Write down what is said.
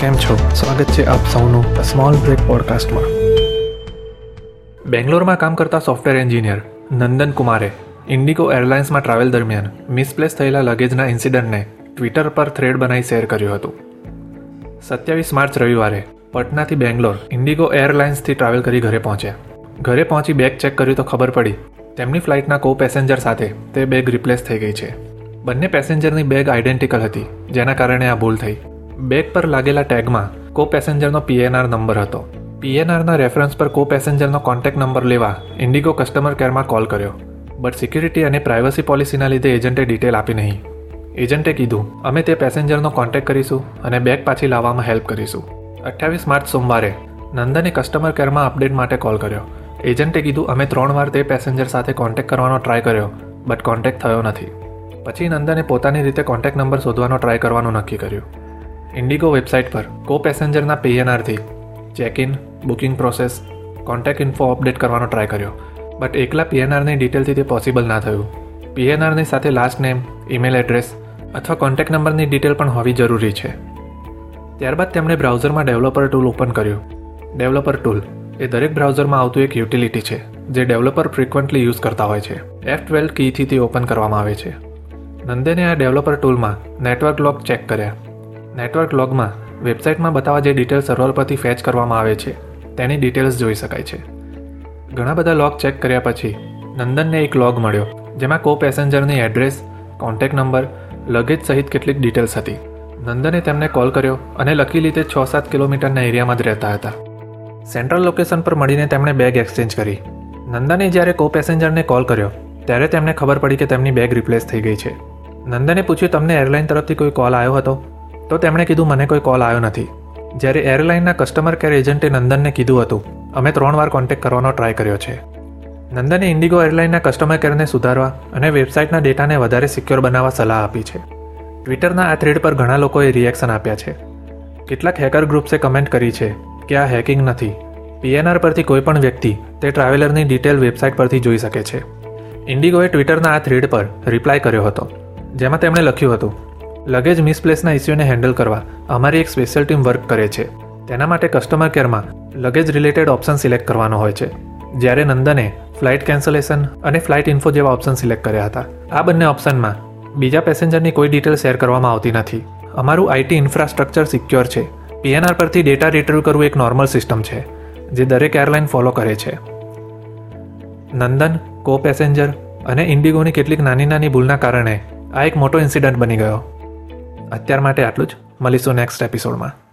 કેમ છો? સ્વાગત છે આપ સૌનું સ્મોલ બ્રેક પોડકાસ્ટમાં બેંગ્લોરમાં કામ કરતા સોફ્ટવેર એન્જિનિયર નંદન કુમારે ઇન્ડિગો એરલાઇન્સમાં ટ્રાવેલ દરમિયાન મિસપ્લેસ થયેલા લગેજના ઇન્સિડન્ટને ટ્વિટર પર થ્રેડ બનાવી શેર કર્યું હતું. સત્યાવીસ માર્ચ રવિવારે પટનાથી બેંગ્લોર ઇન્ડિગો એરલાઇન્સથી ટ્રાવેલ કરી ઘરે પહોંચ્યા. ઘરે પહોંચી બેગ ચેક કર્યું તો ખબર પડી, તેમની ફ્લાઇટના કો પેસેન્જર સાથે તે બેગ રિપ્લેસ થઈ ગઈ છે. બંને પેસેન્જરની બેગ આઇડેન્ટિકલ હતી, જેના કારણે આ ભૂલ થઈ. બેગ પર લાગેલા ટેગમાં કો પેસેન્જરનો પીએનઆર નંબર હતો. પીએનઆરના રેફરન્સ પર કો પેસેન્જરનો કોન્ટેક્ટ નંબર લેવા ઇન્ડિગો કસ્ટમર કેરમાં કોલ કર્યો. બટ સિક્યુરિટી અને પ્રાઇવસી પોલિસીના લીધે એજન્ટે ડિટેલ આપી નહીં. એજન્ટે કીધું, અમે તે પેસેન્જરનો કોન્ટેક્ટ કરીશું અને બેગ પાછી લાવવામાં હેલ્પ કરીશું. અઠ્યાવીસ માર્ચ સોમવારે નંદને કસ્ટમર કેરમાં અપડેટ માટે કોલ કર્યો. એજન્ટે કીધું, અમે ત્રણ વાર તે પેસેન્જર સાથે કોન્ટેક્ટ કરવાનો ટ્રાય કર્યો બટ કોન્ટેક્ટ થયો નથી. પછી નંદને પોતાની રીતે કોન્ટેક્ટ નંબર શોધવાનો ટ્રાય કરવાનું નક્કી કર્યું. ઇન્ડિગો વેબસાઇટ પર કો પેસેન્જરના પીએનઆરથી check in booking process contact info update કરવાનો ટ્રાય કર્યો. બટ એકલા પીએનઆરની ડિટેલથી તે પોસિબલ ના થયું. પીએનઆરની સાથે લાસ્ટ નેમ ઈમેલ એડ્રેસ અથવા કોન્ટેક્ટ નંબરની ડિટેલ પણ હોવી જરૂરી છે. ત્યારબાદ તેમણે બ્રાઉઝરમાં ડેવલપર ટૂલ ઓપન કર્યું. ડેવલપર ટૂલ એ દરેક બ્રાઉઝરમાં આવતું એક યુટિલિટી છે, જે ડેવલપર ફ્રિકવન્ટલી યુઝ કરતા હોય છે. એફ ટ્વેલ્વ કીથી તે ઓપન કરવામાં આવે છે. નંદેને આ ડેવલપર ટૂલમાં નેટવર્ક લોક ચેક કર્યા. નેટવર્ક લોગમાં વેબસાઇટમાં બતાવવા જે ડિટેલ સર્વર પરથી ફેચ કરવામાં આવે છે, તેની ડિટેલ્સ જોઈ શકાય છે. ઘણા બધા લોગ ચેક કર્યા પછી નંદનને એક લોગ મળ્યો, જેમાં કો પેસેન્જરની એડ્રેસ કોન્ટેક નંબર લગેજ સહિત કેટલીક ડિટેલ્સ હતી. નંદને તેમને કોલ કર્યો અને લકી લીધે છ સાત કિલોમીટરના એરિયામાં જ રહેતા હતા. સેન્ટ્રલ લોકેશન પર મળીને તેમણે બેગ એક્સચેન્જ કરી. નંદને જ્યારે કો પેસેન્જરને કોલ કર્યો, ત્યારે તેમને ખબર પડી કે તેમની બેગ રિપ્લેસ થઈ ગઈ છે. નંદને પૂછ્યું, તમને એરલાઇન તરફથી કોઈ કોલ આવ્યો હતો? તો તેમણે કીધું, મને કોઈ કોલ આવ્યો નથી. જ્યારે એરલાઇનના કસ્ટમર કેર એજન્ટે નંદનને કીધું હતું, અમે ત્રણ વાર કોન્ટેક્ટ કરવાનો ટ્રાય કર્યો છે. નંદને ઇન્ડિગો એરલાઇનના કસ્ટમર કેરને સુધારવા અને વેબસાઇટના ડેટાને વધારે સિક્યોર બનાવવા સલાહ આપી છે. ટ્વિટરના આ થ્રેડ પર ઘણા લોકોએ રિએક્શન આપ્યા છે. કેટલાક હેકર ગ્રુપ્સે કમેન્ટ કરી છે કે આ હેકિંગ નથી. પીએનઆર પરથી કોઈ પણ વ્યક્તિ તે ટ્રાવેલરની ડિટેલ વેબસાઇટ પરથી જોઈ શકે છે. ઇન્ડિગોએ ટ્વિટરના આ થ્રેડ પર રિપ્લાય કર્યો હતો, જેમાં તેમણે લખ્યું હતું લગેજ મિસપ્લેસના ઇસ્યુને હેન્ડલ કરવા અમારી એક સ્પેશિયલ ટીમ વર્ક કરે છે. તેના માટે કસ્ટમર કેરમાં લગેજ રિલેટેડ ઓપ્શન સિલેક્ટ કરવાનો હોય છે. જ્યારે નંદને ફ્લાઇટ કેન્સલેશન અને ફ્લાઇટ ઇન્ફો જેવા ઓપ્શન સિલેક્ટ કર્યા હતા. આ બંને ઓપ્શનમાં બીજા પેસેન્જરની કોઈ ડિટેલ શેર કરવામાં આવતી નથી. અમારું આઈટી ઇન્ફ્રાસ્ટ્રક્ચર સિક્યોર છે. પીએનઆર પરથી ડેટા રિટ્રીવ કરવું એક નોર્મલ સિસ્ટમ છે, જે દરેક એરલાઇન ફોલો કરે છે. નંદન કો પેસેન્જર અને ઇન્ડિગોની કેટલીક નાની નાની ભૂલના કારણે આ એક મોટો ઇન્સિડન્ટ બની ગયો. અત્યાર માટે આટલું જ. મળીશું નેક્સ્ટ એપિસોડમાં